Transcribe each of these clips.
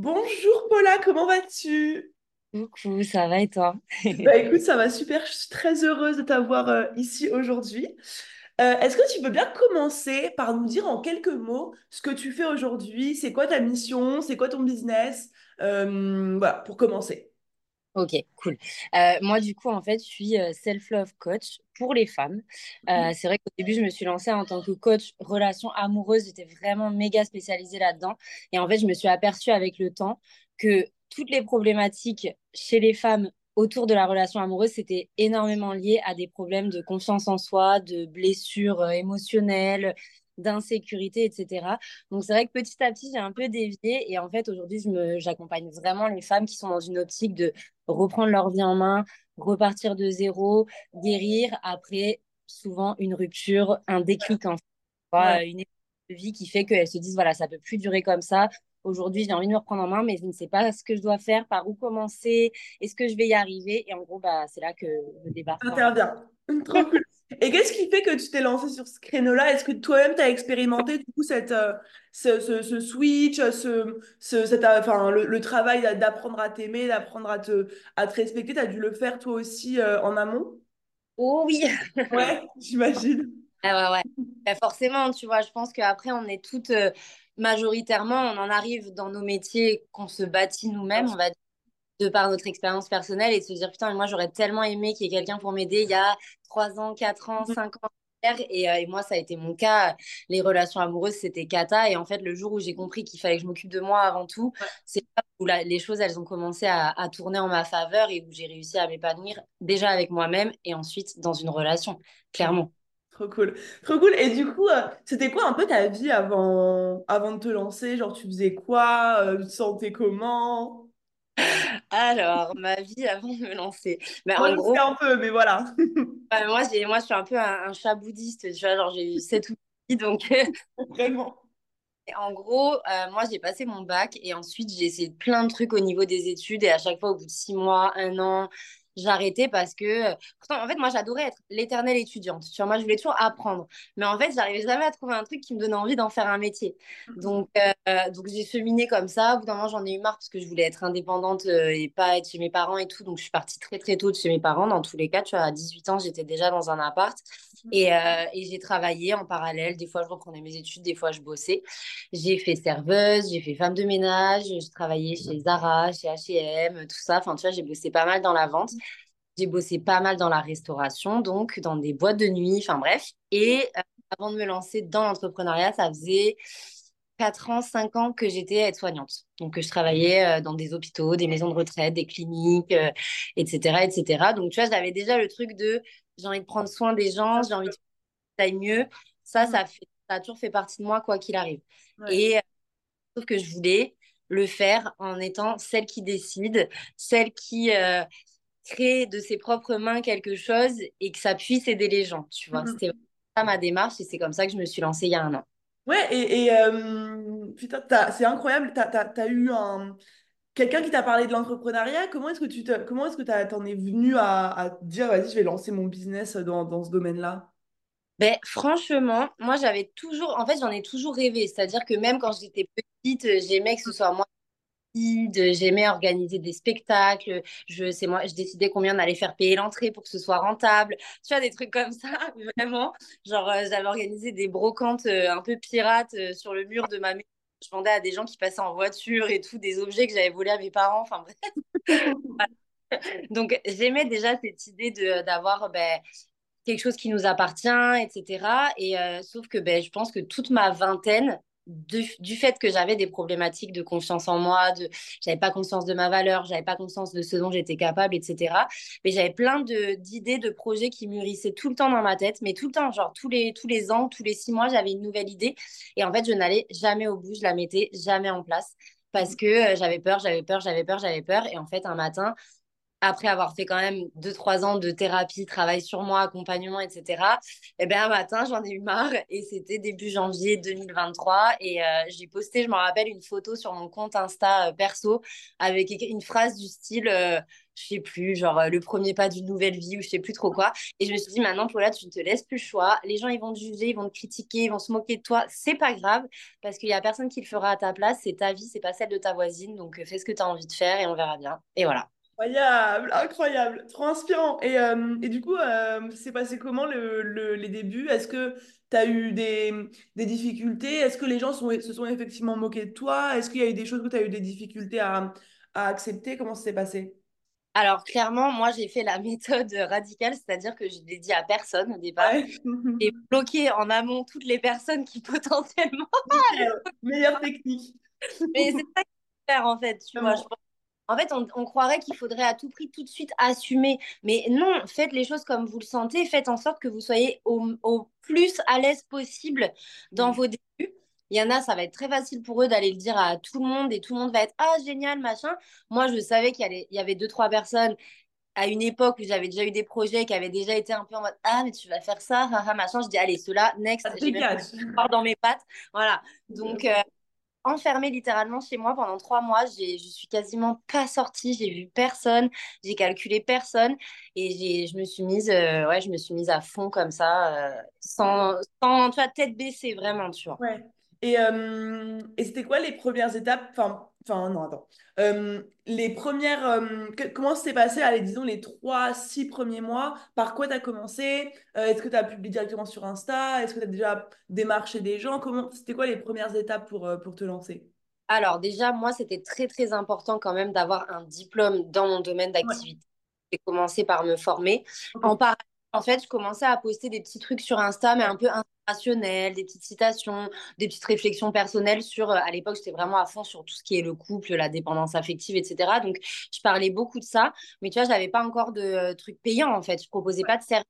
Bonjour Paula, comment vas-tu? Coucou, ça va et toi? Bah écoute, ça va super, je suis très heureuse de t'avoir euh, ici aujourd'hui. Euh, est-ce que tu veux bien commencer par nous dire en quelques mots ce que tu fais aujourd'hui? C'est quoi ta mission? C'est quoi ton business? Euh, voilà, pour commencer. Ok, cool. Euh, moi, du coup, en fait, je suis euh, self-love coach pour les femmes. Euh, c'est vrai qu'au début, je me suis lancée en tant que coach relation amoureuse. J'étais vraiment méga spécialisée là-dedans. Et en fait, je me suis aperçue avec le temps que toutes les problématiques chez les femmes autour de la relation amoureuse, c'était énormément lié à des problèmes de confiance en soi, de blessures émotionnelles, d'insécurité, etc. Donc c'est vrai que petit à petit, j'ai un peu dévié et en fait, aujourd'hui, j'accompagne vraiment les femmes qui sont dans une optique de reprendre leur vie en main, repartir de zéro, guérir après souvent une rupture, un déclic, en fait, Ouais. Une vie qui fait qu'elles se disent, voilà, ça peut plus durer comme ça. Aujourd'hui, j'ai envie de me reprendre en main, mais je ne sais pas ce que je dois faire, par où commencer, est-ce que je vais y arriver? Et en gros, bah, c'est là que je débarque. en- Interviens. Trop cool. Et qu'est-ce qui fait que tu t'es lancé sur ce créneau-là? Est-ce que toi-même, tu as expérimenté du coup, cette, euh, ce, ce- ce switch, ce, ce, cet, euh, enfin, le, le travail d'a- d'apprendre à t'aimer, d'apprendre à te, à te respecter? Tu as dû le faire toi aussi euh, en amont? Oh oui! Ouais, j'imagine. Ah ouais, ouais. Bah, forcément, tu vois, je pense qu'après, on est toutes, euh, majoritairement, on en arrive dans nos métiers qu'on se bâtit nous-mêmes, on va dire, de par notre expérience personnelle et de se dire, putain, mais moi, j'aurais tellement aimé qu'il y ait quelqu'un pour m'aider il y a 3 ans, 4 ans, 5 ans. Et, euh, et moi, ça a été mon cas. Les relations amoureuses, c'était cata. Et en fait, le jour où j'ai compris qu'il fallait que je m'occupe de moi avant tout, Ouais, c'est là où la- les choses, elles ont commencé à, à tourner en ma faveur et où j'ai réussi à m'épanouir déjà avec moi-même et ensuite dans une relation, clairement. Trop cool. Trop cool. Et du coup, euh, c'était quoi un peu ta vie avant, avant de te lancer? Genre, tu faisais quoi? Euh, tu te sentais comment? Alors, ma vie avant de me lancer. Mais Moi, en gros, un peu, mais voilà. euh, moi, j'ai, moi, je suis un peu un, un chat bouddhiste, tu vois, genre, j'ai eu sept outils, donc, Vraiment. en gros, euh, moi, j'ai passé mon bac et ensuite, j'ai essayé plein de trucs au niveau des études et à chaque fois, au bout de six mois, un an, j'arrêtais parce que, pourtant, en fait, moi, j'adorais être l'éternelle étudiante, tu vois, moi, je voulais toujours apprendre, mais en fait, j'arrivais jamais à trouver un truc qui me donnait envie d'en faire un métier. Donc, euh, donc j'ai cheminé comme ça. Au bout d'un moment, j'en ai eu marre parce que je voulais être indépendante euh, et pas être chez mes parents et tout. Donc, je suis partie très, très tôt de chez mes parents. Dans tous les cas, tu vois, à 18 ans, j'étais déjà dans un appart et, euh, et j'ai travaillé en parallèle. Des fois, je reprenais mes études, des fois, je bossais. J'ai fait serveuse, j'ai fait femme de ménage, j'ai travaillé chez Zara, chez H&M, tout ça. Enfin, tu vois, j'ai bossé pas mal dans la vente. J'ai bossé pas mal dans la restauration, donc dans des boîtes de nuit, enfin bref. Et euh, avant de me lancer dans l'entrepreneuriat, ça faisait 4 ans, 5 ans que j'étais aide-soignante. Donc, que je travaillais euh, dans des hôpitaux, des maisons de retraite, des cliniques, euh, etc., etc. Donc, tu vois, j'avais déjà le truc de j'ai envie de prendre soin des gens, j'ai envie de que ça aille mieux. Ça, ça, fait, ça a toujours fait partie de moi, quoi qu'il arrive. Ouais. Et euh, sauf que je voulais le faire en étant celle qui décide, celle qui, euh, créer de ses propres mains quelque chose et que ça puisse aider les gens, tu vois. C'était Mhm. ça ma démarche et c'est comme ça que je me suis lancée il y a un an. Ouais, et, et, euh, putain, c'est incroyable, t'as, t'as, t'as eu un, quelqu'un qui t'a parlé de l'entrepreneuriat, comment est-ce que tu te, comment est-ce que t'en es venu à, à dire, vas-y, je vais lancer mon business dans, dans ce domaine-là? Ben, franchement, moi j'avais toujours, en fait j'en ai toujours rêvé, c'est-à-dire que même quand j'étais petite, euh, j'aimais que ce soit moi j'aimais organiser des spectacles, je, c'est moi, je décidais combien on allait faire payer l'entrée pour que ce soit rentable, tu vois, des trucs comme ça, vraiment. Genre, euh, j'avais organisé des brocantes euh, un peu pirates euh, sur le mur de ma maison. Je vendais à des gens qui passaient en voiture et tout, des objets que j'avais volés à mes parents. Enfin bref. Donc, j'aimais déjà cette idée de, d'avoir ben, quelque chose qui nous appartient, etc. Et euh, sauf que ben, je pense que toute ma vingtaine, du fait que j'avais des problématiques de confiance en moi, de, j'avais pas conscience de ma valeur, j'avais pas conscience de ce dont j'étais capable, etc. Mais j'avais plein d'idées, de projets qui mûrissaient tout le temps dans ma tête, mais tout le temps, genre tous les, tous les ans, tous les six mois, j'avais une nouvelle idée. Et en fait, je n'allais jamais au bout, je la mettais jamais en place parce que euh, j'avais peur, j'avais peur, j'avais peur, j'avais peur. Et en fait, un matin, après avoir fait quand même 2-3 ans de thérapie, travail sur moi, accompagnement, etc., et bien un matin, j'en ai eu marre et c'était début janvier 2023 et euh, j'ai posté, je me rappelle, une photo sur mon compte Insta euh, perso avec une phrase du style, euh, je sais plus, genre le premier pas d'une nouvelle vie ou je sais plus trop quoi. Et je me suis dit, maintenant, Paula, tu ne te laisses plus le choix. Les gens, ils vont te juger, ils vont te critiquer, ils vont se moquer de toi. C'est pas grave parce qu'il y a personne qui le fera à ta place. C'est ta vie, c'est pas celle de ta voisine. Donc fais ce que tu as envie de faire et on verra bien. Et voilà. Incroyable, incroyable, trop inspirant. Et, euh, et du coup, euh, c'est passé comment le, le- les débuts? Est-ce que tu as eu des, des difficultés? Est-ce que les gens sont- se sont effectivement moqués de toi? Est-ce qu'il y a eu des choses que tu as eu des difficultés à, à accepter? Comment ça s'est passé? Alors, clairement, moi, j'ai fait la méthode radicale, c'est-à-dire que je l'ai dit à personne au départ. Ouais. J'ai bloqué en amont toutes les personnes qui potentiellement. Meilleure technique. Mais c'est ça qu'il faut faire, en fait, tu vois. Je pense- En fait, on, on croirait qu'il faudrait à tout prix tout de suite assumer. Mais non, faites les choses comme vous le sentez. Faites en sorte que vous soyez au, au plus à l'aise possible dans Mm. vos débuts. Il y en a, ça va être très facile pour eux d'aller le dire à tout le monde et tout le monde va être Ah, génial, machin. Moi, je savais qu'il y, avait deux, trois personnes à une époque où j'avais déjà eu des projets qui avaient déjà été un peu en mode Ah, mais tu vas faire ça, haha, machin. Je dis Allez, ceux-là, next, cache. pas dans mes pattes. Voilà. Donc, euh, enfermée littéralement chez moi pendant trois mois. Je suis quasiment pas sortie, j'ai vu personne, j'ai calculé personne et je me suis mise, euh, ouais, je me suis mise à fond comme ça, euh, sans, sans, tu vois, tête baissée vraiment, tu vois. Et, euh, et c'était quoi les premières étapes? Enfin, enfin non, attends. Euh, les premières. euh, que- comment s'est passé, allez, disons, les trois, six premiers mois? Par quoi tu as commencé? Euh, est-ce que tu as publié directement sur Insta? Est-ce que tu as déjà démarché des gens? Comment, c'était quoi les premières étapes pour, pour te lancer? Alors déjà, moi, c'était très très important quand même d'avoir un diplôme dans mon domaine Ouais, d'activité. J'ai commencé par me former. En parallèle, en fait, je commençais à poster des petits trucs sur Insta, mais un peu des petites citations, des petites réflexions personnelles sur, euh, à l'époque, j'étais vraiment à fond sur tout ce qui est le couple, la dépendance affective, etc. Donc, je parlais beaucoup de ça, mais tu vois, je n'avais pas encore de euh, trucs payants, en fait. Je proposais pas de service.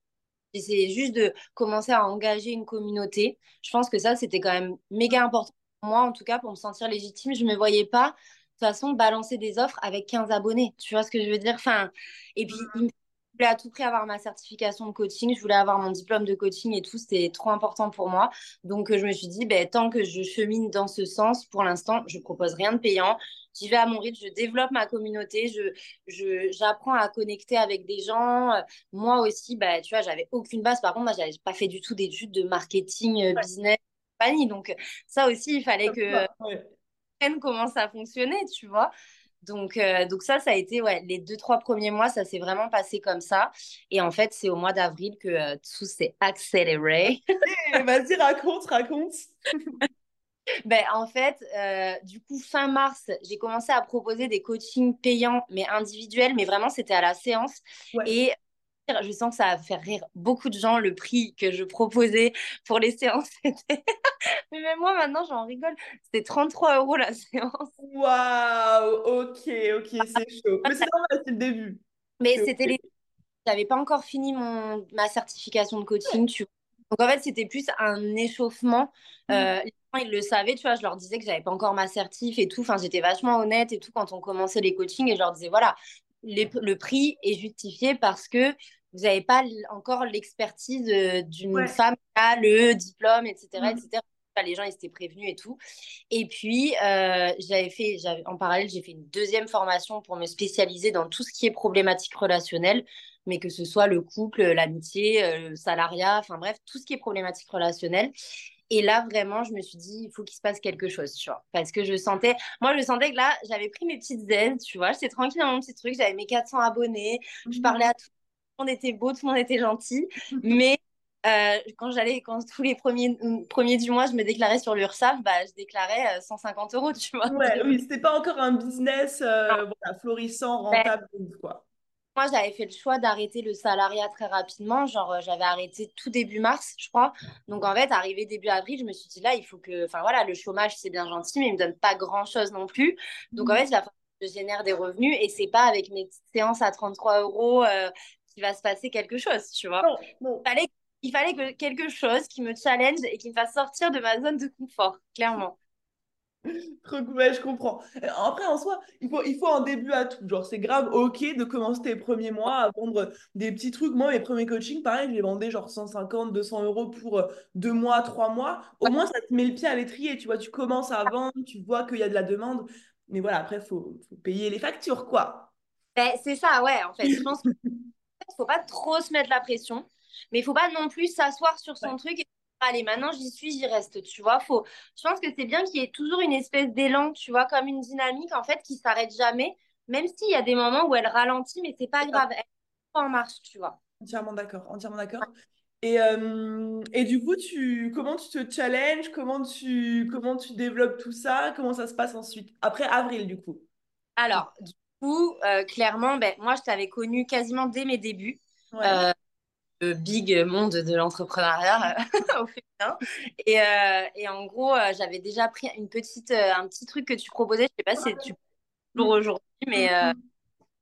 J'essayais juste de commencer à engager une communauté. Je pense que ça, c'était quand même méga important pour moi, en tout cas, pour me sentir légitime. Je ne me voyais pas, de toute façon, balancer des offres avec 15 abonnés. Tu vois ce que je veux dire? Enfin, et puis, il me voulais à tout prix avoir ma certification de coaching. Je voulais avoir mon diplôme de coaching et tout. C'était trop important pour moi. Donc, euh, je me suis dit, ben, tant que je chemine dans ce sens, pour l'instant, je propose rien de payant. J'y vais à mon rythme, je développe ma communauté, je, je, j'apprends à connecter avec des gens. Moi aussi, bah, tu vois, j'avais aucune base. Par contre, moi, j'avais pas fait du tout d'études de marketing, euh, business, compagnie. Donc, ça aussi, il fallait que. Ouais. je comprenne comment ça fonctionnait, tu vois. Donc, euh, donc ça, ça a été, ouais, les deux, trois premiers mois, ça s'est vraiment passé comme ça. Et en fait, c'est au mois d'avril que euh, tout s'est accéléré. Eh, vas-y, raconte, raconte. Ben, en fait, euh, du coup, fin mars, j'ai commencé à proposer des coachings payants, mais individuels, mais vraiment, c'était à la séance. Ouais. Et je sens que ça va faire rire beaucoup de gens, le prix que je proposais pour les séances. c'était- mais même moi, maintenant, j'en rigole. C'était 33 euros la séance. Waouh, ok, ok, c'est chaud. Mais c'est normal, c'est le début. Mais c'était ok. les... J'avais pas encore fini mon... ma certification de coaching, tu vois. Donc, en fait, c'était plus un échauffement. Mhm. Euh, les gens, ils le savaient, tu vois. Je leur disais que j'avais pas encore ma certif et tout. Enfin, j'étais vachement honnête et tout quand on commençait les coachings. Et je leur disais, voilà, les- le prix est justifié parce que vous n'avez pas encore l'expertise euh, d'une Ouais. femme qui a le diplôme, etc., etc. Enfin, Les gens, ils étaient prévenus et tout. Et puis, euh, j'avais fait, en parallèle, j'ai fait une deuxième formation pour me spécialiser dans tout ce qui est problématique relationnelle, mais que ce soit le couple, l'amitié, euh, le salariat, enfin bref, tout ce qui est problématique relationnelle. Et là, vraiment, je me suis dit, il faut qu'il se passe quelque chose, tu vois. Parce que je sentais, moi, je sentais que là, j'avais pris mes petites aises, tu vois. J'étais tranquille dans mon petit truc, j'avais mes 400 abonnés, je parlais Mhm. à tout monde, était beau, tout le monde était gentil. Mais euh, quand j'allais, quand tous les premiers, premiers du mois, je me déclarais sur l'URSSAF, bah, je déclarais euh, 150 euros, tu vois. Ouais, oui, c'était pas encore un business euh, voilà, florissant, rentable, quoi. moi, j'avais fait le choix d'arrêter le salariat très rapidement. Genre, euh, j'avais arrêté tout début mars, je crois. Donc, en fait, arrivé début avril, je me suis dit, là, il faut que... Enfin, voilà, le chômage, c'est bien gentil, mais il me donne pas grand-chose non plus. Donc, en Mhm. fait, que je génère des revenus et c'est pas avec mes petites séances à 33 euros euh, qu'il va se passer quelque chose, tu vois. Il fallait, il fallait que quelque chose qui me challenge et qui me fasse sortir de ma zone de confort, clairement. Trop cool, ouais, je comprends. Euh, Après, en soi, il faut, il faut un début à tout. Genre, c'est grave OK de commencer tes premiers mois à vendre des petits trucs. Moi, mes premiers coachings, pareil, je les vendais genre 150, 200 euros pour euh, deux mois, trois mois. Au moins, ça te met le pied à l'étrier. Tu vois, tu commences à vendre, tu vois qu'il y a de la demande. Mais voilà, après, il faut, faut payer les factures, quoi. Ben, c'est ça, ouais, en fait. Je pense qu'il ne faut pas trop se mettre la pression, mais il faut pas non plus s'asseoir sur Ouais, son truc et dire, allez, maintenant j'y suis, j'y reste, tu vois. Faut... Je pense que c'est bien qu'il y ait toujours une espèce d'élan, tu vois, comme une dynamique, en fait, qui s'arrête jamais, même s'il y a des moments où elle ralentit, mais c'est pas grave, elle est en marche, tu vois. Entièrement d'accord, entièrement d'accord. Et, euh, et du coup, tu, comment tu te challenges? Comment tu, comment tu développes tout ça? Comment ça se passe ensuite? Après avril, du coup. Alors, du coup, euh, clairement, ben, moi, je t'avais connu quasiment dès mes débuts. Ouais. Euh, le big monde de l'entrepreneuriat euh, au féminin. Et, euh, et en gros, j'avais déjà pris une petite, un petit truc que tu proposais. Je sais pas si tu toujours aujourd'hui, mais, euh, mm,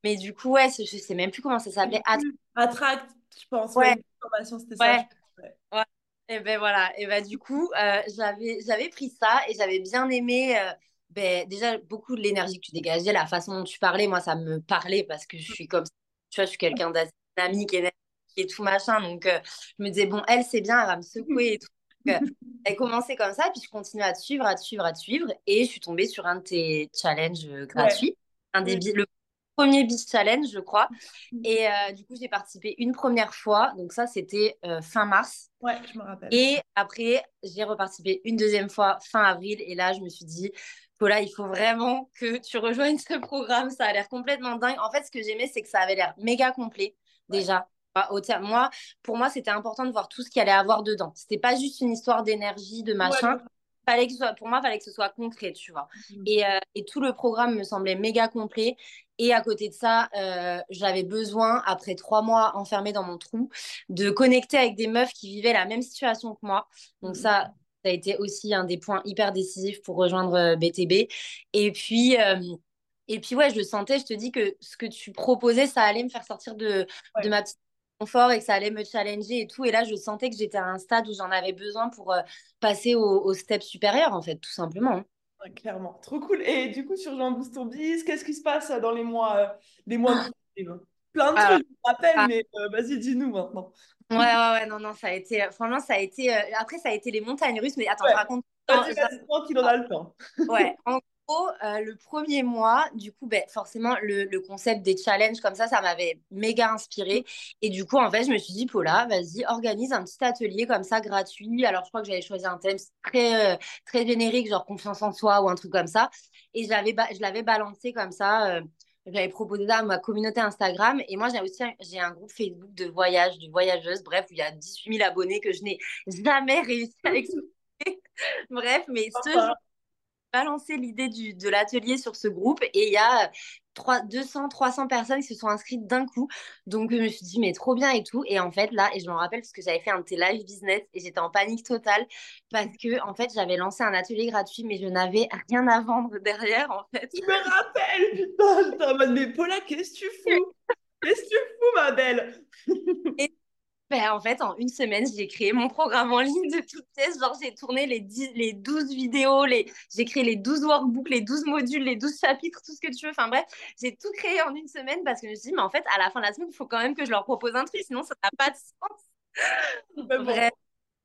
mais du coup, ouais, je sais même plus comment ça s'appelait. Att- mm. Attract, je pense. Ouais, ouais, une formation, c'était ça. je ouais, pense, ouais. ouais. Et ben voilà. Et ben du coup, j'avais, j'avais pris ça et j'avais bien aimé. Ben, déjà, beaucoup de l'énergie que tu dégageais, la façon dont tu parlais, moi, ça me parlait parce que je suis comme ça. Tu vois, je suis quelqu'un d'assez dynamique, énergique et tout machin. Donc, euh, je me disais, bon, elle, c'est bien, elle va me secouer et tout. Donc, euh, elle commençait comme ça, puis je continue à te suivre, à te suivre, à te suivre. Et je suis tombée sur un de tes challenges euh, Ouais. gratuits. Un des, le premier Beach Challenge, je crois. Et euh, du coup, j'ai participé une première fois. Donc, ça, c'était fin mars. Ouais, je me rappelle. Et après, j'ai reparticipé une deuxième fois fin avril. Et là, je me suis dit, Paula, il faut vraiment que tu rejoignes ce programme. Ça a l'air complètement dingue. En fait, ce que j'aimais, c'est que ça avait l'air méga complet déjà. Moi, pour moi, c'était important de voir tout ce qu'il allait avoir dedans. C'était pas juste une histoire d'énergie, de machin. de- Fallait que ce soit, pour moi, il fallait que ce soit concret, tu vois. Et, euh, et tout le programme me semblait méga complet. Et à côté de ça, euh, j'avais besoin, après trois mois enfermée dans mon trou, de connecter avec des meufs qui vivaient la même situation que moi. Donc ça, ça a été aussi un des points hyper décisifs pour rejoindre euh, BTB. Et puis, euh, et puis ouais, je le sentais, je te dis que ce que tu proposais, ça allait me faire sortir de, de ma petite confort et que ça allait me challenger et tout. Et là, je sentais que j'étais à un stade où j'en avais besoin pour euh, passer au, au step supérieur, en fait, tout simplement. Ouais, clairement. Trop cool. Et du coup, sur Jean Biz, qu'est-ce qui se passe euh, dans les mois, euh, les mois suivent? Plein de Alors, trucs, je me rappelle, ah, mais euh, vas-y, dis-nous maintenant. Ouais, ouais, ouais, non, non, ça a été, euh, franchement, ça a été, euh, après, ça a été les montagnes russes, mais attends, je raconte. je- vas-y, tranquille, on a le temps. Ouais, en gros, euh, le premier mois, du coup, ben, forcément, le, le concept des challenges comme ça, ça m'avait méga inspiré. Et du coup, en fait, je me suis dit, Paula, vas-y, organise un petit atelier comme ça, gratuit. Alors, je crois que j'avais choisi un thème très, euh, très générique, genre confiance en soi ou un truc comme ça. Et je l'avais, ba- je l'avais balancé comme ça. euh, j'avais proposé ça à ma communauté Instagram. Et moi, j'ai aussi un, j'ai un groupe Facebook de voyage, de voyageuses, bref, où il y a 18 000 abonnés que je n'ai jamais réussi à exploiter. Bref, mais ce jour Sympa. balancé l'idée du, de l'atelier sur ce groupe et il y a 3, 200, 300 personnes qui se sont inscrites d'un coup. Donc, je me suis dit, mais trop bien et tout. Et en fait, là, et je m'en rappelle parce que j'avais fait un de tes live business et j'étais en panique totale parce que, en fait, j'avais lancé un atelier gratuit, mais je n'avais rien à vendre derrière, en fait. Je me rappelle, putain, j'étais en mode, mais Paula, qu'est-ce que tu fous? Qu'est-ce que tu fous, ma belle? Et ben, en fait, en une semaine, j'ai créé mon programme en ligne de toutes pièces. Genre, j'ai tourné les, 10, les 12 vidéos, les... j'ai créé les 12 workbooks, les 12 modules, les 12 chapitres, tout ce que tu veux. Enfin bref, j'ai tout créé en une semaine parce que je me suis dit, mais en fait, à la fin de la semaine, il faut quand même que je leur propose un truc, sinon ça n'a pas de sens. Bon, Bref,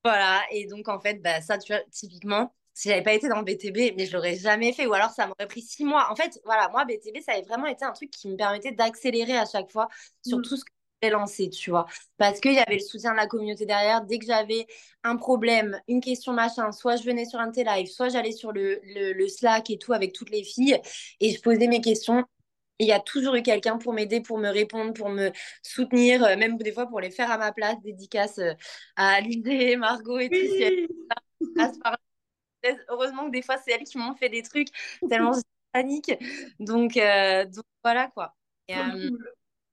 voilà. Et donc, en fait, bah, ça, tu vois, typiquement, si j'avais pas été dans BTB, mais je l'aurais jamais fait, ou alors ça m'aurait pris six mois. En fait, voilà, moi, BTB, ça avait vraiment été un truc qui me permettait d'accélérer à chaque fois sur tout ce que j'ai lancé, tu vois. Parce qu'il y avait le soutien de la communauté derrière. Dès que j'avais un problème, une question, machin, soit je venais sur un de tes lives, soit j'allais sur le, le, le Slack et tout avec toutes les filles, et je posais mes questions. Il y a toujours eu quelqu'un pour m'aider, pour me répondre, pour me soutenir, euh, même des fois pour les faire à ma place, dédicace euh, à Alizé, Margot et tout. Oui, là. Heureusement que des fois, c'est elles qui m'ont fait des trucs tellement je panique. Donc, euh, donc voilà quoi. Et, euh,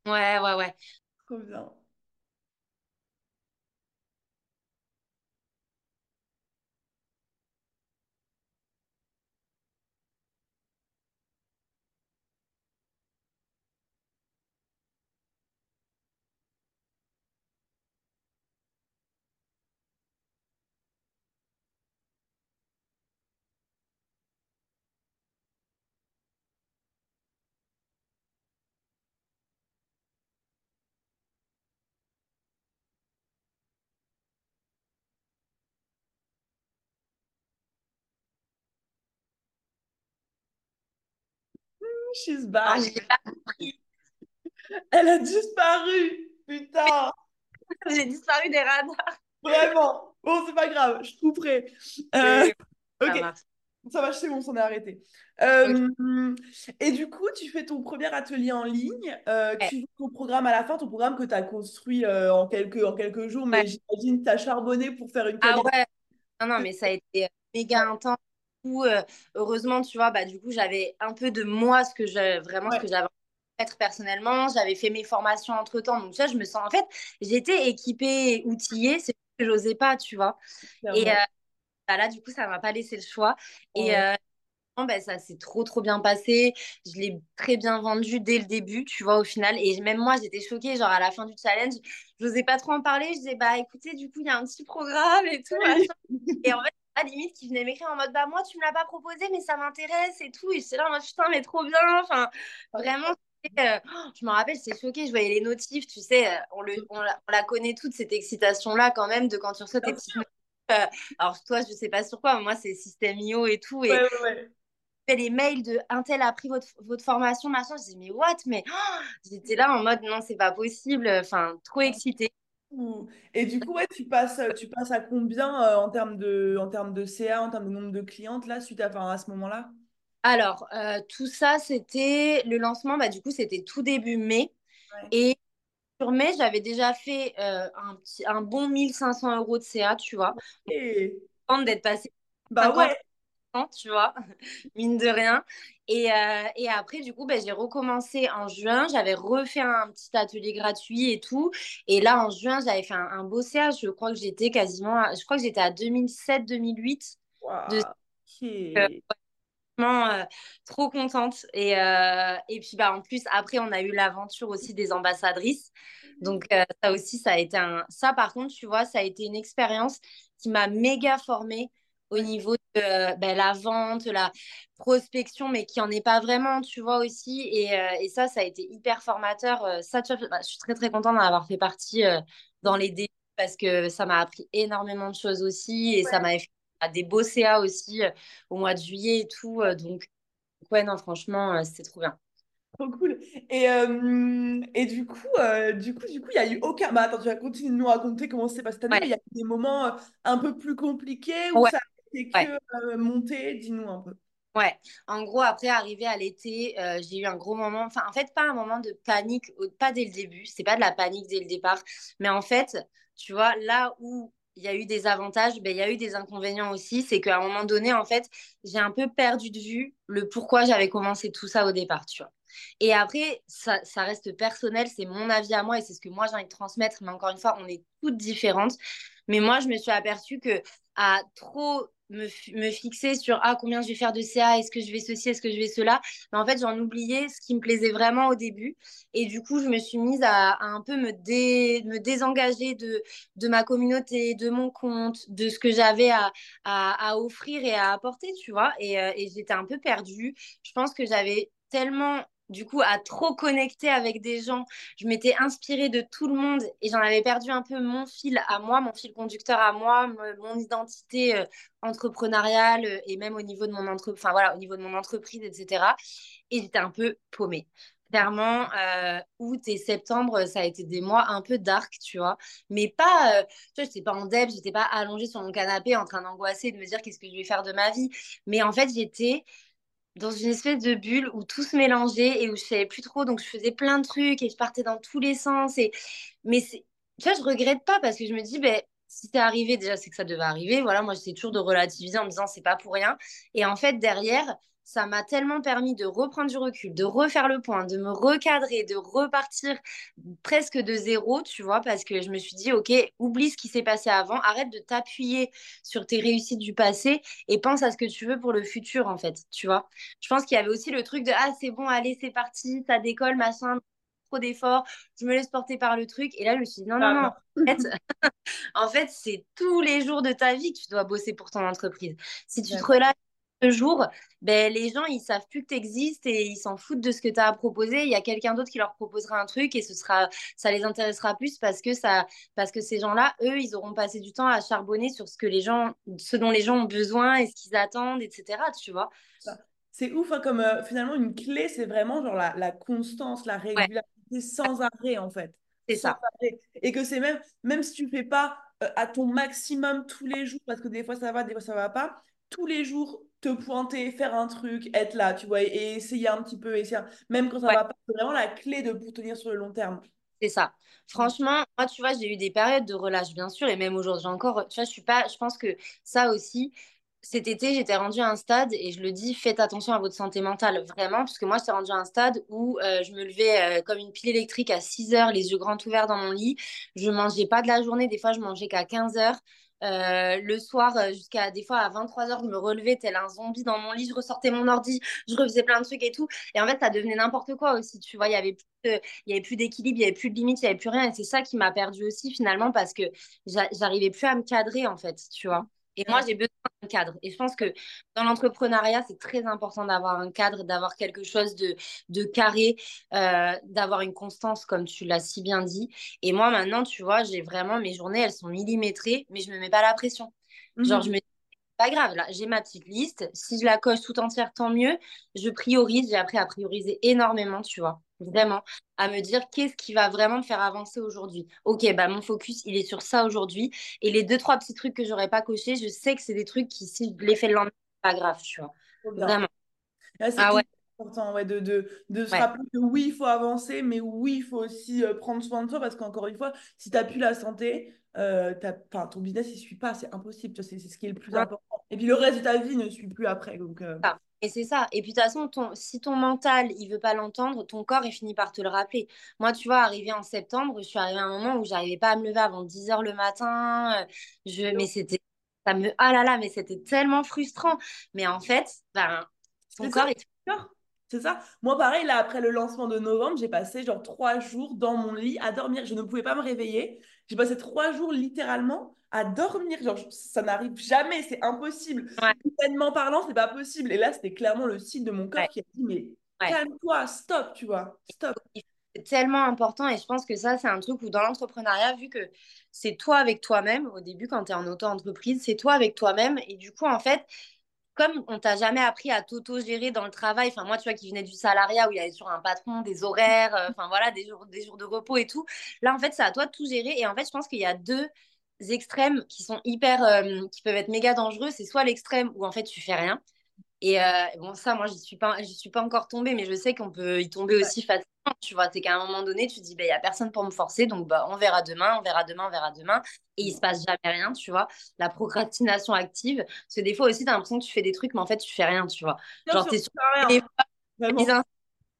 ouais, ouais, ouais. trop bien. She's Ah, back. Elle a disparu. Putain. j'ai disparu des radars. Vraiment. Bon, c'est pas grave. Je couperai. Euh, ok. marche. Ça va, c'est bon, on est arrêté. Euh, Et du coup, tu fais ton premier atelier en ligne. euh, Ouais. tu vois ton programme à la fin, ton programme que tu as construit euh, en, quelques, en quelques jours, mais Ouais. j'imagine que tu as charbonné pour faire une Ah ouais, non, non, mais ça a été euh, méga intense. Coup, euh, heureusement, tu vois, bah, du coup, j'avais un peu de moi, ce que je, vraiment ce Ouais, que j'avais envie de faire personnellement. J'avais fait mes formations entre-temps. Donc, ça, je me sens, en fait, j'étais équipée, outillée, c'est ce que j'osais pas, tu vois. Et euh, bah, là, du coup, ça m'a pas laissé le choix. Et euh, ben, ça s'est trop, trop bien passé. Je l'ai très bien vendu dès le début, tu vois, au final. Et même moi, j'étais choquée. Genre, à la fin du challenge, je n'osais pas trop en parler. Je disais, bah écoutez, du coup, il y a un petit programme et tout, Oui. Et en fait, limite, qui venait m'écrire en mode, bah moi, tu me l'as pas proposé, mais ça m'intéresse et tout. Et j'étais là en mode, putain, mais trop bien. Enfin, vraiment, euh, oh, je me rappelle, j'étais choquée. Je voyais les notifs, tu sais, euh, on, le, on, la, on la connaît toute, cette excitation-là, quand même, de quand tu reçois tes petites notifs. Euh, alors, toi, je sais pas sur quoi, mais moi, c'est système IO et tout. Et Ouais, ouais, ouais. fait les mails de un tel a pris votre, votre formation, machin. Je dis, mais what? Mais oh j'étais là en mode, non, c'est pas possible. Enfin, trop excitée. Et du coup, ouais, tu passes, tu passes à combien euh, en termes de, en termes de CA, en termes de nombre de clientes là, suite à, enfin, à ce moment-là? Alors, euh, tout ça, c'était le lancement, bah, du coup, c'était tout début mai. Ouais. Et sur mai, j'avais déjà fait euh, un, petit, un bon 1500 euros de CA, tu vois. Et... Avant d'être passé Bah 50 ouais. Tu vois, mine de rien. Et, euh, et après, du coup, ben, j'ai recommencé en juin. J'avais refait un petit atelier gratuit et tout. Et là, en juin, j'avais fait un, un beau CA. Je crois que j'étais quasiment, à- je crois que j'étais à 2007-2008 de Waouh. euh, euh, trop contente. Et, euh, et puis, bah, en plus, après, on a eu l'aventure aussi des ambassadrices. Donc, euh, ça aussi, ça a été un... Ça, par contre, tu vois, ça a été une expérience qui m'a méga formée au niveau de euh, ben, la vente, la prospection, mais qui en est pas vraiment, tu vois, aussi. Et, euh, et ça, ça a été hyper formateur. Euh, Ça, tu vois, bah, je suis très, très contente d'en avoir fait partie euh, dans les débuts parce que ça m'a appris énormément de choses aussi et ça m'a fait à des beaux CA aussi euh, au mois de juillet et tout. donc, ouais, non, franchement, c'était trop bien. Trop cool. Et, euh, et du coup, euh, du coup, du coup, il y a eu aucun. Bah attends, tu vas continuer de nous raconter comment c'est passé cette année, Ouais, il y a eu des moments un peu plus compliqués où ouais, ça été que ouais. euh, monter. Dis-nous un peu. Ouais, en gros, après, arrivé à l'été, euh, j'ai eu un gros moment, enfin, en fait, pas un moment de panique, pas dès le début, c'est pas de la panique dès le départ, mais en fait, tu vois, là où il y a eu des avantages, ben, il y a eu des inconvénients aussi, c'est qu'à un moment donné, en fait, j'ai un peu perdu de vue le pourquoi j'avais commencé tout ça au départ, tu vois. Et après, ça, ça reste personnel, c'est mon avis à moi et c'est ce que moi j'ai envie de transmettre, mais encore une fois, on est toutes différentes. Mais moi, je me suis aperçue que à trop me, fixer sur ah, combien je vais faire de CA, est-ce que je vais ceci, est-ce que je vais cela, mais en fait, j'en oubliais ce qui me plaisait vraiment au début. Et du coup, je me suis mise à, un peu me, dé, me désengager de, de ma communauté, de mon compte, de ce que j'avais à, à, à, offrir et à apporter, tu vois. Et, euh, et j'étais un peu perdue. Je pense que j'avais tellement du coup, à trop connecter avec des gens. Je m'étais inspirée de tout le monde et j'en avais perdu un peu mon fil à moi, mon fil conducteur à moi, mon identité euh, entrepreneuriale euh, et même au niveau de mon entre... enfin, voilà, au niveau de mon entreprise, etc. Et j'étais un peu paumée. Clairement, euh, août et septembre, ça a été des mois un peu dark, tu vois. Mais pas, tu vois, j'étais pas en deb, j'étais pas allongée sur mon canapé en train d'angoisser, de me dire qu'est-ce que je vais faire de ma vie. Mais en fait, j'étais dans une espèce de bulle où tout se mélangeait et où je savais plus trop. Donc, je faisais plein de trucs et je partais dans tous les sens. Et... Mais tu vois, je regrette pas parce que je me dis, ben, si c'est arrivé, déjà, c'est que ça devait arriver. Voilà, moi, j'essaie toujours de relativiser en me disant, c'est pas pour rien. Et en fait, derrière, ça m'a tellement permis de reprendre du recul, de refaire le point, de me recadrer, de repartir presque de zéro, tu vois, parce que je me suis dit, OK, oublie ce qui s'est passé avant, arrête de t'appuyer sur tes réussites du passé et pense à ce que tu veux pour le futur, en fait, tu vois. Je pense qu'il y avait aussi le truc de, ah, c'est bon, allez, c'est parti, ça décolle, machin, trop d'efforts, je me laisse porter par le truc. Et là, je me suis dit, non, non, non, en fait, en fait c'est tous les jours de ta vie que tu dois bosser pour ton entreprise. Si tu te relâches jour, ben, les gens, ils savent plus que tu existes et ils s'en foutent de ce que tu as à proposer. Il y a quelqu'un d'autre qui leur proposera un truc et ce sera, ça les intéressera plus parce que, ça, parce que ces gens-là, eux, ils auront passé du temps à charbonner sur ce, que les gens, ce dont les gens ont besoin et ce qu'ils attendent, etc. Tu vois C'est ouf, hein, comme euh, finalement une clé, c'est vraiment genre la, la constance, la Ouais, régularité sans arrêt en fait. c'est ça. arrêt. Et que c'est même, même si tu fais pas euh, à ton maximum tous les jours, parce que des fois ça va, des fois ça va pas, tous les jours te pointer, faire un truc, être là, tu vois, et, essayer un petit peu, essayer, même quand ça Ouais. va pas, c'est vraiment la clé de pour tenir sur le long terme. C'est ça. Franchement, moi, tu vois, j'ai eu des périodes de relâche, bien sûr, et même aujourd'hui encore, tu vois, je suis pas, je pense que ça aussi, cet été, j'étais rendue à un stade, et je le dis, faites attention à votre santé mentale, vraiment, parce que moi, j'étais rendue à un stade où euh, je me levais euh, comme une pile électrique à 6 heures, les yeux grands ouverts dans mon lit. Je mangeais pas de la journée, des fois, je mangeais qu'à 15 heures. Euh, le soir, euh, jusqu'à des fois à 23 heures, je me relevais tel un zombie dans mon lit, je ressortais mon ordi, je refaisais plein de trucs et tout. Et en fait, ça devenait n'importe quoi aussi, tu vois, il y avait plus de- il y avait plus d'équilibre, il y avait plus de limites, il y avait plus rien. Et c'est ça qui m'a perdu aussi finalement parce que j'a- j'arrivais plus à me cadrer en fait, tu vois. Et moi, j'ai besoin cadre. Et je pense que dans l'entrepreneuriat, c'est très important d'avoir un cadre, d'avoir quelque chose de, de carré, euh, d'avoir une constance, comme tu l'as si bien dit. Et moi, maintenant, tu vois, j'ai vraiment mes journées, elles sont millimétrées, mais je me mets pas la pression. Genre, je Mhm. me pas grave, là, j'ai ma petite liste. Si je la coche tout entière, tant mieux. Je priorise. J'ai appris à prioriser énormément, tu vois. Vraiment. À me dire qu'est-ce qui va vraiment me faire avancer aujourd'hui. Ok, bah mon focus, il est sur ça aujourd'hui. Et les deux, trois petits trucs que j'aurais pas cochés, je sais que c'est des trucs qui, si je les fais le lendemain, c'est pas grave, tu vois. Vraiment. Là, c'est Ah ouais, important ouais, de, de, de se ouais. rappeler que oui, il faut avancer, mais oui, il faut aussi euh, prendre soin de soi parce qu'encore une fois, si tu n'as plus la santé, euh, t'as- enfin, ton business ne suit pas, c'est impossible, tu vois, c'est ce qui est le plus important. Et puis le reste de ta vie ne suit plus après. Donc, euh, ça. Et c'est ça. Et puis de toute façon, ton, si ton mental, il veut pas l'entendre, ton corps, il finit par te le rappeler. Moi, tu vois, arrivé en septembre, je suis arrivée à un moment où j'arrivais pas à me lever avant 10 heures le matin. euh, Je, mais c'était, ça me, ah là là, mais c'était tellement frustrant. Mais en fait, ben, ton ça, corps, te- d'accord c'est ça. Moi, pareil, là, après le lancement de novembre, j'ai passé genre trois jours dans mon lit à dormir. Je ne pouvais pas me réveiller. J'ai passé trois jours littéralement à dormir. Genre, ça n'arrive jamais, c'est impossible. ouais, Humainement parlant, c'est pas possible. Et là, c'était clairement le signe de mon corps ouais, qui a dit, mais ouais. calme-toi, stop, tu vois, stop. C'est tellement important et je pense que ça, c'est un truc où dans l'entrepreneuriat, vu que c'est toi avec toi-même, au début, quand tu es en auto-entreprise, c'est toi avec toi-même. Et du coup, en fait, comme on t'a jamais appris à t'auto-gérer dans le travail, enfin moi tu vois qui venais du salariat où il y avait sur un patron, des horaires, euh, enfin voilà, des jours, de repos et tout. Là en fait c'est à toi de tout gérer et en fait je pense qu'il y a deux extrêmes qui sont hyper, euh, qui peuvent être méga dangereux. C'est soit l'extrême où en fait tu fais rien et euh, bon, ça, moi, j'y suis pas, j'y suis pas encore tombée, mais je sais qu'on peut y tomber aussi facilement. Tu vois, c'est qu'à un moment donné, tu te dis, il bah, n'y a personne pour me forcer, donc bah, on verra demain, on verra demain, on verra demain. Et il se passe jamais rien, tu vois. La procrastination active. Parce que des fois aussi, tu as l'impression que tu fais des trucs, mais en fait, tu fais rien, tu vois. bien Genre, tu es sur vraiment.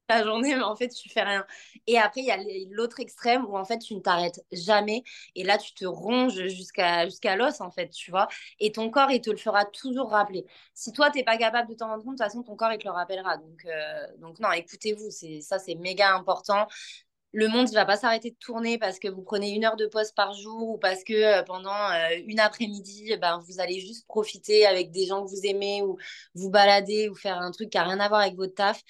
La journée, mais en fait, tu fais rien. Et après, il y a l'autre extrême où en fait, tu ne t'arrêtes jamais. Et là, tu te ronges jusqu'à jusqu'à l'os, en fait, tu vois. Et ton corps, il te le fera toujours rappeler. Si toi, tu n'es pas capable de t'en rendre compte, de toute façon, ton corps, il te le rappellera. Donc, euh, donc non, écoutez-vous, ça, c'est méga important. Le monde, il va pas s'arrêter de tourner parce que vous prenez une heure de pause par jour ou parce que euh, pendant euh, une après-midi, ben, vous allez juste profiter avec des gens que vous aimez ou vous balader ou faire un truc qui n'a rien à voir avec votre taf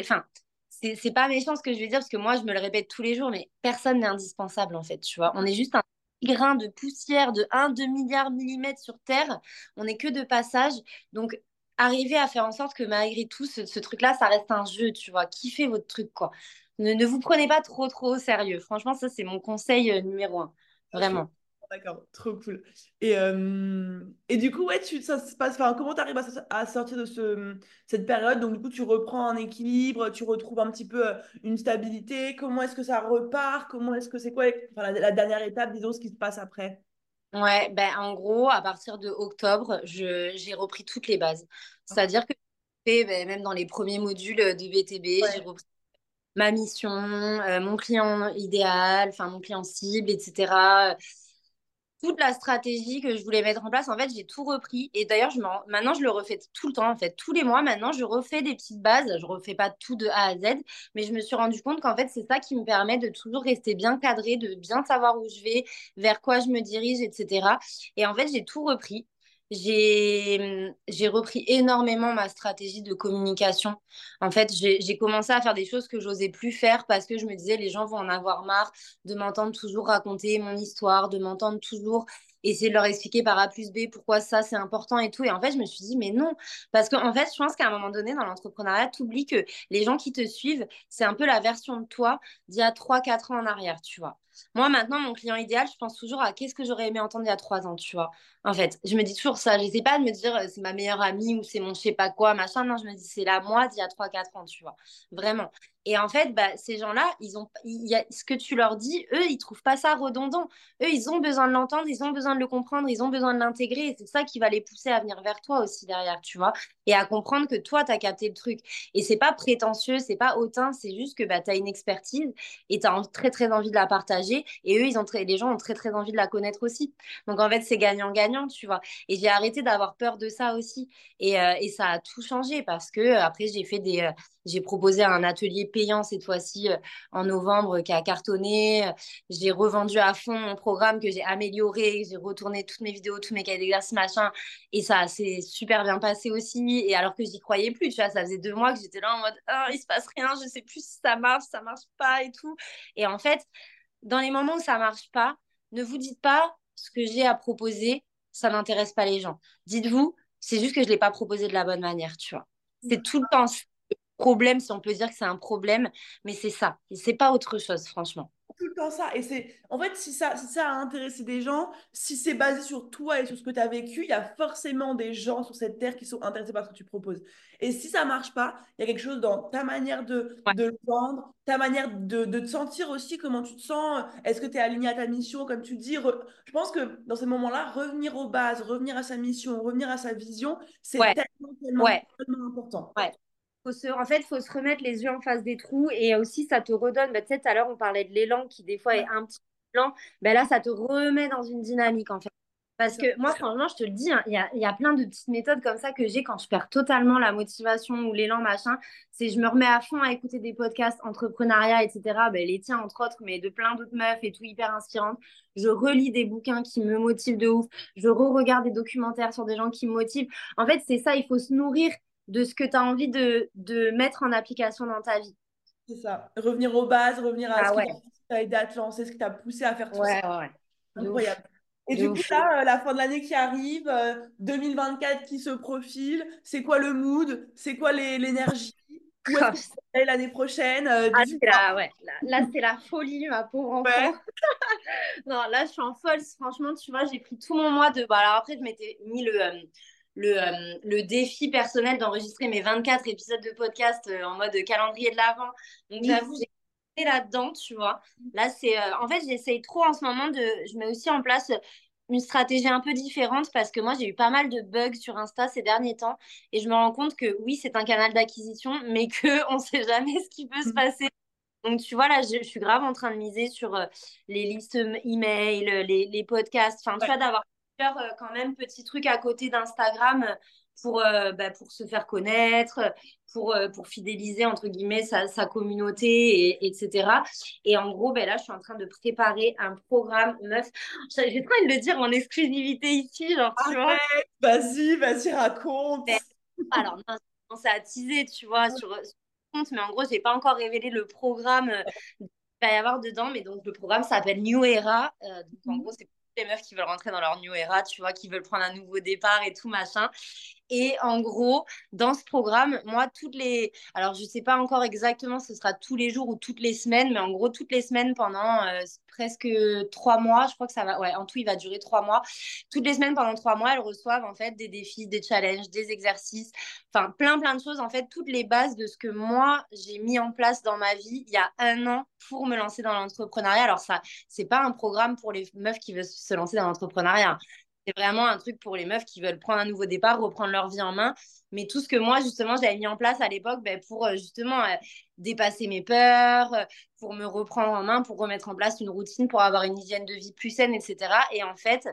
enfin, c'est pas méchant ce que je vais dire parce que moi, je me le répète tous les jours, mais personne n'est indispensable en fait, tu vois. On est juste un grain de poussière de un 2 milliards millimètres sur Terre. On n'est que de passage. Donc, arrivez à faire en sorte que malgré tout, ce, ce truc-là, ça reste un jeu, tu vois. Kiffez votre truc, quoi. Ne, ne vous prenez pas trop, trop au sérieux. Franchement, ça, c'est mon conseil euh, numéro un. Vraiment. D'accord, trop cool. Et, euh, et du coup, ouais, tu, ça se passe, enfin, comment tu arrives à, à sortir de ce, cette période? Donc, du coup, tu reprends un équilibre, tu retrouves un petit peu euh, une stabilité. Comment est-ce que ça repart? Comment est-ce que c'est quoi enfin, la, la dernière étape, disons, ce qui se passe après? Ouais, ben en gros, à partir de octobre, j'ai repris toutes les bases. C'est-à-dire que ben, même dans les premiers modules de BTB, j'ai Ouais. repris ma mission, euh, mon client idéal, enfin mon client cible, etc. Toute la stratégie que je voulais mettre en place, en fait, j'ai tout repris. Et d'ailleurs, je maintenant, je le refais tout le temps, en fait. Tous les mois, maintenant, je refais des petites bases. Je refais pas tout de A à Z, mais je me suis rendu compte qu'en fait, c'est ça qui me permet de toujours rester bien cadré, de bien savoir où je vais, vers quoi je me dirige, etc. Et en fait, j'ai tout repris. J'ai repris énormément ma stratégie de communication. En fait, j'ai commencé à faire des choses que j'osais plus faire parce que je me disais les gens vont en avoir marre de m'entendre toujours raconter mon histoire, de m'entendre toujours. essayer de leur expliquer par A plus B pourquoi ça c'est important et tout. Et en fait, je me suis dit, mais non, parce qu'en fait, je pense qu'à un moment donné, dans l'entrepreneuriat, tu oublies que les gens qui te suivent, c'est un peu la version de toi d'il y a 3-4 ans en arrière, tu vois. Moi, maintenant, mon client idéal, je pense toujours à qu'est-ce que j'aurais aimé entendre il y a 3 ans, tu vois. En fait, je me dis toujours ça. Je sais pas de me dire c'est ma meilleure amie ou c'est mon je sais pas quoi, machin. Non, je me dis c'est la moi d'il y a 3-4 ans, tu vois. Vraiment. Et en fait, bah, ces gens-là, ils ont, il y a, ce que tu leur dis, eux, ils trouvent pas ça redondant. Eux, ils ont besoin de l'entendre, ils ont besoin de le comprendre, ils ont besoin de l'intégrer. C'est ça qui va les pousser à venir vers toi aussi derrière, tu vois. Et à comprendre que toi, tu as capté le truc. Et c'est pas prétentieux, c'est pas hautain, c'est juste que bah, tu as une expertise et tu as très, très envie de la partager. Et eux, ils ont très, les gens ont très, très envie de la connaître aussi. Donc, en fait, c'est gagnant-gagnant, tu vois. Et j'ai arrêté d'avoir peur de ça aussi. Et, euh, et, ça a tout changé parce que après, j'ai fait des. Euh, j'ai proposé un atelier payant cette fois-ci euh, en novembre qui a cartonné. J'ai revendu à fond mon programme que j'ai amélioré. J'ai retourné toutes mes vidéos, tous mes cahiers d'exercice, machin. Et ça s'est super bien passé aussi. Et alors que j'y croyais plus, tu vois, ça faisait deux mois que j'étais là en mode oh, il se passe rien, je sais plus si ça marche, ça marche pas et tout. Et en fait, dans les moments où ça marche pas, ne vous dites pas ce que j'ai à proposer, ça n'intéresse pas les gens. Dites-vous, c'est juste que je l'ai pas proposé de la bonne manière, tu vois. C'est tout le temps problème, si on peut dire que c'est un problème, mais c'est ça. C'est pas autre chose, franchement. Tout le temps ça. Et c'est, en fait, si ça, si ça a intéressé des gens, si c'est basé sur toi et sur ce que tu as vécu, il y a forcément des gens sur cette terre qui sont intéressés par ce que tu proposes. Et si ça marche pas, il y a quelque chose dans ta manière de, de le vendre, ta manière de, de, te sentir aussi, comment tu te sens. Est-ce que tu es aligné à ta mission, comme tu dis Je pense que dans ces moments-là, revenir aux bases, revenir à sa mission, revenir à sa vision, c'est tellement, tellement, tellement important. Ouais en fait, il faut se remettre les yeux en face des trous et aussi ça te redonne. Bah, tu sais, tout à l'heure, on parlait de l'élan qui des fois est un petit peu lent. Ben là, ça te remet dans une dynamique en fait. Parce que moi, franchement, je te le dis, hein, il y, a, plein de petites méthodes comme ça que j'ai quand je perds totalement la motivation ou l'élan, machin. C'est je me remets à fond à écouter des podcasts entrepreneuriat, etc. Ben, les tiens, entre autres, mais de plein d'autres meufs et tout, hyper inspirantes. Je relis des bouquins qui me motivent de ouf. Je re-regarde des documentaires sur des gens qui me motivent. En fait, c'est ça, il faut se nourrir de ce que tu as envie de, de, mettre en application dans ta vie. C'est ça. Revenir aux bases, revenir à ah ce qui t'a aidé à te lancer, ce qui t'a poussé à faire tout ouais, ça. Ouais, Incroyable. Et du coup, là, euh, la fin de l'année qui arrive, 2024 euh, qui se profile, c'est quoi le mood? C'est quoi l'énergie? Où est-ce que l'année prochaine? Euh, ah, là, ouais. là, c'est la folie, ma pauvre enfant. non, là, je suis en folle. Franchement, tu vois, j'ai pris tout mon mois de... Bah, alors après, je m'étais mis le le, euh, le défi personnel d'enregistrer mes 24 épisodes de podcast euh, en mode calendrier de l'avant. Donc, j'avoue, j'ai été là-dedans, tu vois. Là, c'est. Euh, en fait, j'essaye trop en ce moment de. Je mets aussi en place une stratégie un peu différente parce que moi, j'ai eu pas mal de bugs sur Insta ces derniers temps et je me rends compte que oui, c'est un canal d'acquisition, mais qu'on ne sait jamais ce qui peut se mm. passer. Donc, tu vois, là, je, suis grave en train de miser sur les listes email, les, les podcasts, enfin, tu vois, d'avoir euh, quand même petits trucs à côté d'Instagram pour, euh, bah, pour se faire connaître, pour, euh, pour fidéliser entre guillemets sa, sa communauté, et, etc. Et en gros, ben là, je suis en train de préparer un programme meuf. J'ai envie de le dire en exclusivité ici, genre, tu vois. Vas-y, vas-y, raconte. Alors, non, c'est à teaser, tu vois, sur, sur compte, mais en gros, j'ai pas encore révélé le programme qu'il va y avoir dedans, mais donc le programme s'appelle New Era. donc, en mhm. gros, c'est les meufs qui veulent rentrer dans leur new era, tu vois, qui veulent prendre un nouveau départ et tout machin. Et en gros, dans ce programme, moi, toutes les. Alors, je ne sais pas encore exactement ce sera tous les jours ou toutes les semaines, mais en gros, toutes les semaines pendant euh, presque trois mois, je crois que ça va. Ouais, en tout, il va durer trois mois. Toutes les semaines pendant trois mois, elles reçoivent en fait des défis, des challenges, des exercices, enfin, plein, plein de choses. En fait, toutes les bases de ce que moi, j'ai mis en place dans ma vie il y a un an pour me lancer dans l'entrepreneuriat. Alors, ça, c'est pas un programme pour les meufs qui veulent se lancer dans l'entrepreneuriat. C'est vraiment un truc pour les meufs qui veulent prendre un nouveau départ, reprendre leur vie en main. Mais tout ce que moi, justement, j'avais mis en place à l'époque ben, pour euh, justement euh, dépasser mes peurs, euh, pour me reprendre en main, pour remettre en place une routine, pour avoir une hygiène de vie plus saine, etc. Et en fait,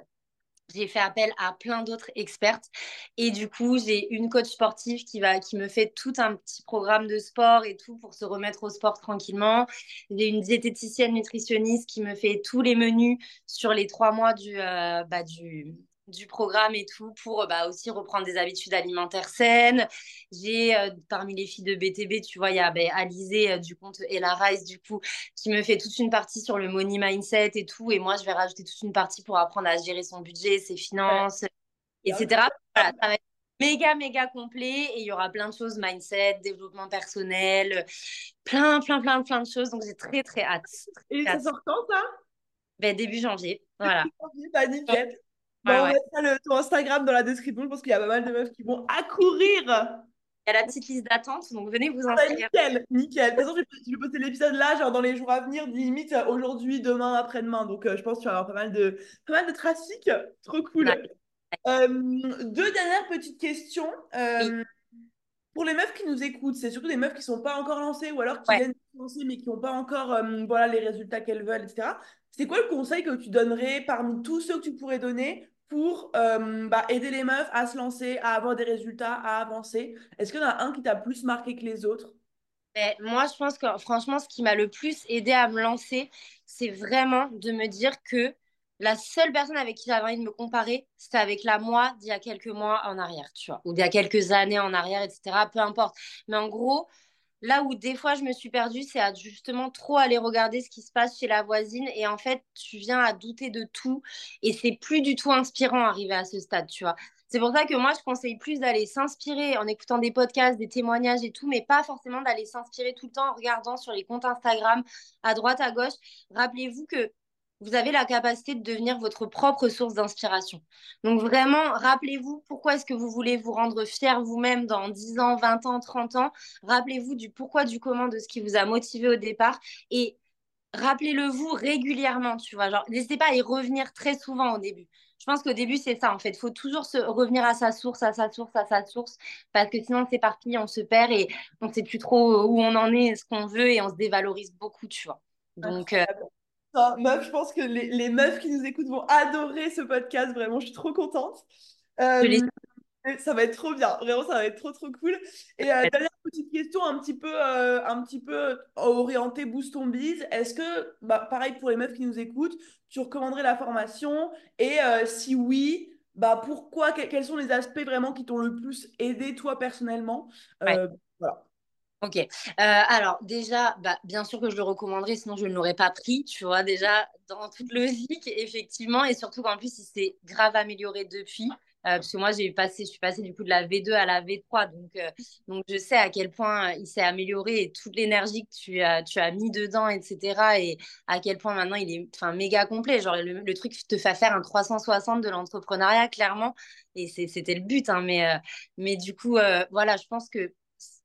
j'ai fait appel à plein d'autres expertes. Et du coup j'ai une coach sportive qui va qui me fait tout un petit programme de sport et tout pour se remettre au sport tranquillement. J'ai une diététicienne nutritionniste qui me fait tous les menus sur les trois mois du, bah, du du programme et tout pour bah, aussi reprendre des habitudes alimentaires saines. J'ai euh, parmi les filles de BTB, tu vois, il y a ben, Alizé euh, du compte Ella Rice du coup qui me fait toute une partie sur le money mindset et tout et moi je vais rajouter toute une partie pour apprendre à gérer son budget, ses finances, etc. Voilà, ça va être méga méga complet et il y aura plein de choses mindset, développement personnel, plein plein plein plein de choses donc j'ai très très hâte. et ça sort quand ça? Ben, début janvier. Voilà. Bah, nickel. Bah, on mettra le, ton Instagram dans la description. Je pense qu'il y a pas mal de meufs qui vont accourir. Il y a la petite liste d'attente, donc venez vous ah, inscrire. nickel, nickel. De toute façon, je vais poster l'épisode là, genre dans les jours à venir, limite euh, aujourd'hui, demain, après-demain. Donc, euh, je pense qu'il va y avoir pas mal de, pas mal de trafic. Trop cool. Euh, deux dernières petites questions. Pour les meufs qui nous écoutent, c'est surtout des meufs qui ne sont pas encore lancées ou alors qui viennent de se lancer mais qui n'ont pas encore voilà, les résultats qu'elles veulent, etc. C'est quoi le conseil que tu donnerais parmi tous ceux que tu pourrais donner pour euh, bah, aider les meufs à se lancer, à avoir des résultats, à avancer? Est-ce qu'il y en a un qui t'a plus marqué que les autres? Ben, Moi, je pense que franchement, ce qui m'a le plus aidé à me lancer, c'est vraiment de me dire que la seule personne avec qui j'avais envie de me comparer, c'était avec la moi d'il y a quelques mois en arrière, tu vois, ou d'il y a quelques années en arrière, etc. Peu importe. Mais en gros, Là où des fois je me suis perdue, c'est à justement trop aller regarder ce qui se passe chez la voisine et en fait tu viens à douter de tout et c'est plus du tout inspirant arriver à ce stade, tu vois. C'est pour ça que moi je conseille plus d'aller s'inspirer en écoutant des podcasts, des témoignages et tout, mais pas forcément d'aller s'inspirer tout le temps en regardant sur les comptes Instagram à droite, à gauche. Rappelez-vous que vous avez la capacité de devenir votre propre source d'inspiration. Donc vraiment, rappelez-vous pourquoi est-ce que vous voulez vous rendre fier vous-même dans 10 ans, 20 ans, 30 ans. Rappelez-vous du pourquoi, du comment, de ce qui vous a motivé au départ. Et rappelez-le vous régulièrement, tu vois. Genre, n'hésitez pas à y revenir très souvent au début. Je pense qu'au début, c'est ça, en fait. Il faut toujours se revenir à sa source, à sa source, à sa source, parce que sinon, c'est parti, on se perd et on ne sait plus trop où on en est, ce qu'on veut, et on se dévalorise beaucoup, tu vois. Donc, euh, meuf, je pense que les, les, meufs qui nous écoutent vont adorer ce podcast. Vraiment, je suis trop contente. Euh, ça va être trop bien. Vraiment, ça va être trop, trop cool. Et euh, dernière petite question, un petit peu, euh, un petit peu orientée Boost on Biz. Est-ce que, bah, pareil pour les meufs qui nous écoutent, tu recommanderais la formation? Et si oui, bah, pourquoi Quels sont les aspects vraiment qui t'ont le plus aidé, toi, personnellement? Voilà. Ok. Euh, alors, déjà, bah, bien sûr que je le recommanderais, sinon je ne l'aurais pas pris, tu vois, déjà, dans toute logique, effectivement, et surtout qu'en plus, il s'est grave amélioré depuis. Euh, parce que moi, j'ai passé, je suis passée du coup de la V2 à la V3, donc, euh, donc je sais à quel point il s'est amélioré et toute l'énergie que tu as, tu as mis dedans, etc. Et à quel point maintenant il est méga complet. Genre, le, le truc te fait faire un 360 de l'entrepreneuriat, clairement. Et c'était le but. Hein, mais, mais du coup, voilà, je pense que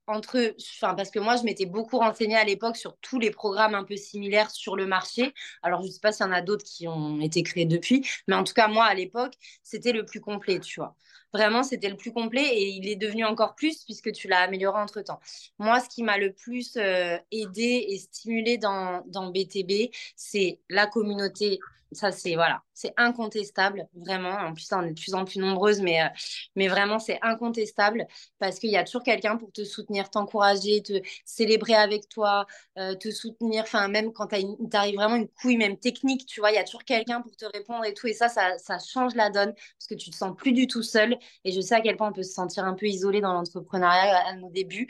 entre, enfin, parce que moi, je m'étais beaucoup renseignée à l'époque sur tous les programmes un peu similaires sur le marché. Alors, je ne sais pas s'il y en a d'autres qui ont été créés depuis, mais en tout cas, moi, à l'époque, c'était le plus complet, tu vois. Vraiment, c'était le plus complet et il est devenu encore plus puisque tu l'as amélioré entre temps. Moi, ce qui m'a le plus euh, aidé et stimulé dans, dans BTB, c'est la communauté ça, c'est voilà, c'est incontestable, vraiment. En plus, on est de plus en plus nombreuses, mais, euh, mais vraiment, c'est incontestable parce qu'il y a toujours quelqu'un pour te soutenir, t'encourager, te célébrer avec toi, euh, te soutenir. Enfin, même quand t'arrives vraiment une couille, même technique, tu vois, il y a toujours quelqu'un pour te répondre et tout. Et ça, ça, ça, change la donne parce que tu te sens plus du tout seul. Et je sais à quel point on peut se sentir un peu isolé dans l'entrepreneuriat à nos débuts.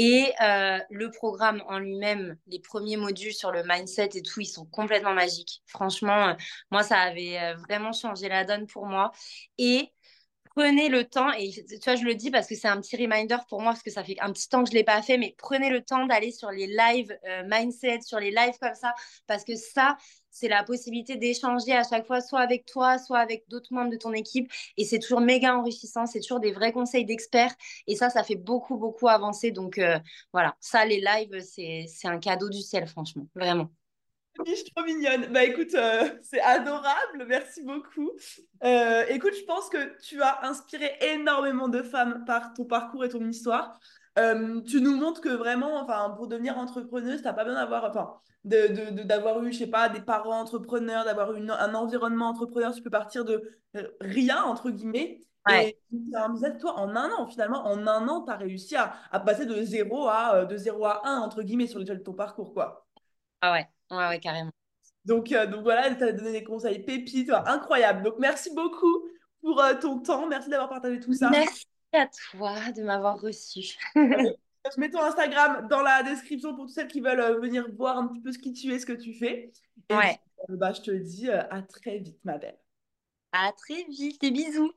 Et euh, le programme en lui-même, les premiers modules sur le mindset et tout, ils sont complètement magiques. Franchement, euh, moi, ça avait euh, vraiment changé la donne pour moi. Et prenez le temps, et tu vois, je le dis parce que c'est un petit reminder pour moi, parce que ça fait un petit temps que je ne l'ai pas fait, mais prenez le temps d'aller sur les lives mindset, sur les lives comme ça, parce que ça, c'est la possibilité d'échanger à chaque fois, soit avec toi, soit avec d'autres membres de ton équipe. Et c'est toujours méga enrichissant. C'est toujours des vrais conseils d'experts. Et ça, ça fait beaucoup, beaucoup avancer. Donc euh, voilà, ça, les lives, c'est un cadeau du ciel, franchement. Vraiment. Je trop mignonne. Bah écoute, euh, c'est adorable. Merci beaucoup. Euh, écoute, je pense que tu as inspiré énormément de femmes par ton parcours et ton histoire. Tu nous montres que vraiment, enfin, pour devenir entrepreneuse, tu n'as pas besoin d'avoir, enfin, d'avoir eu, je sais pas, des parents entrepreneurs, d'avoir eu un environnement entrepreneur, tu peux partir de rien, entre guillemets. Et toi, en un an, finalement, en un an, tu as réussi à, à, passer de 0 à, de 0 à 1, entre guillemets, sur l'échelle de ton parcours, quoi. Ah ouais, ouais, ouais carrément. Donc, euh, donc voilà, elle t'a donné des conseils pépites, incroyable. Donc merci beaucoup pour euh, ton temps. Merci d'avoir partagé tout ça. Merci à toi de m'avoir reçu. Je mets ton Instagram dans la description pour toutes celles qui veulent euh, venir voir un petit peu ce qui tu es, ce que tu fais. Et Ouais. euh, bah, je te dis euh, à très vite, ma belle. À très vite et bisous.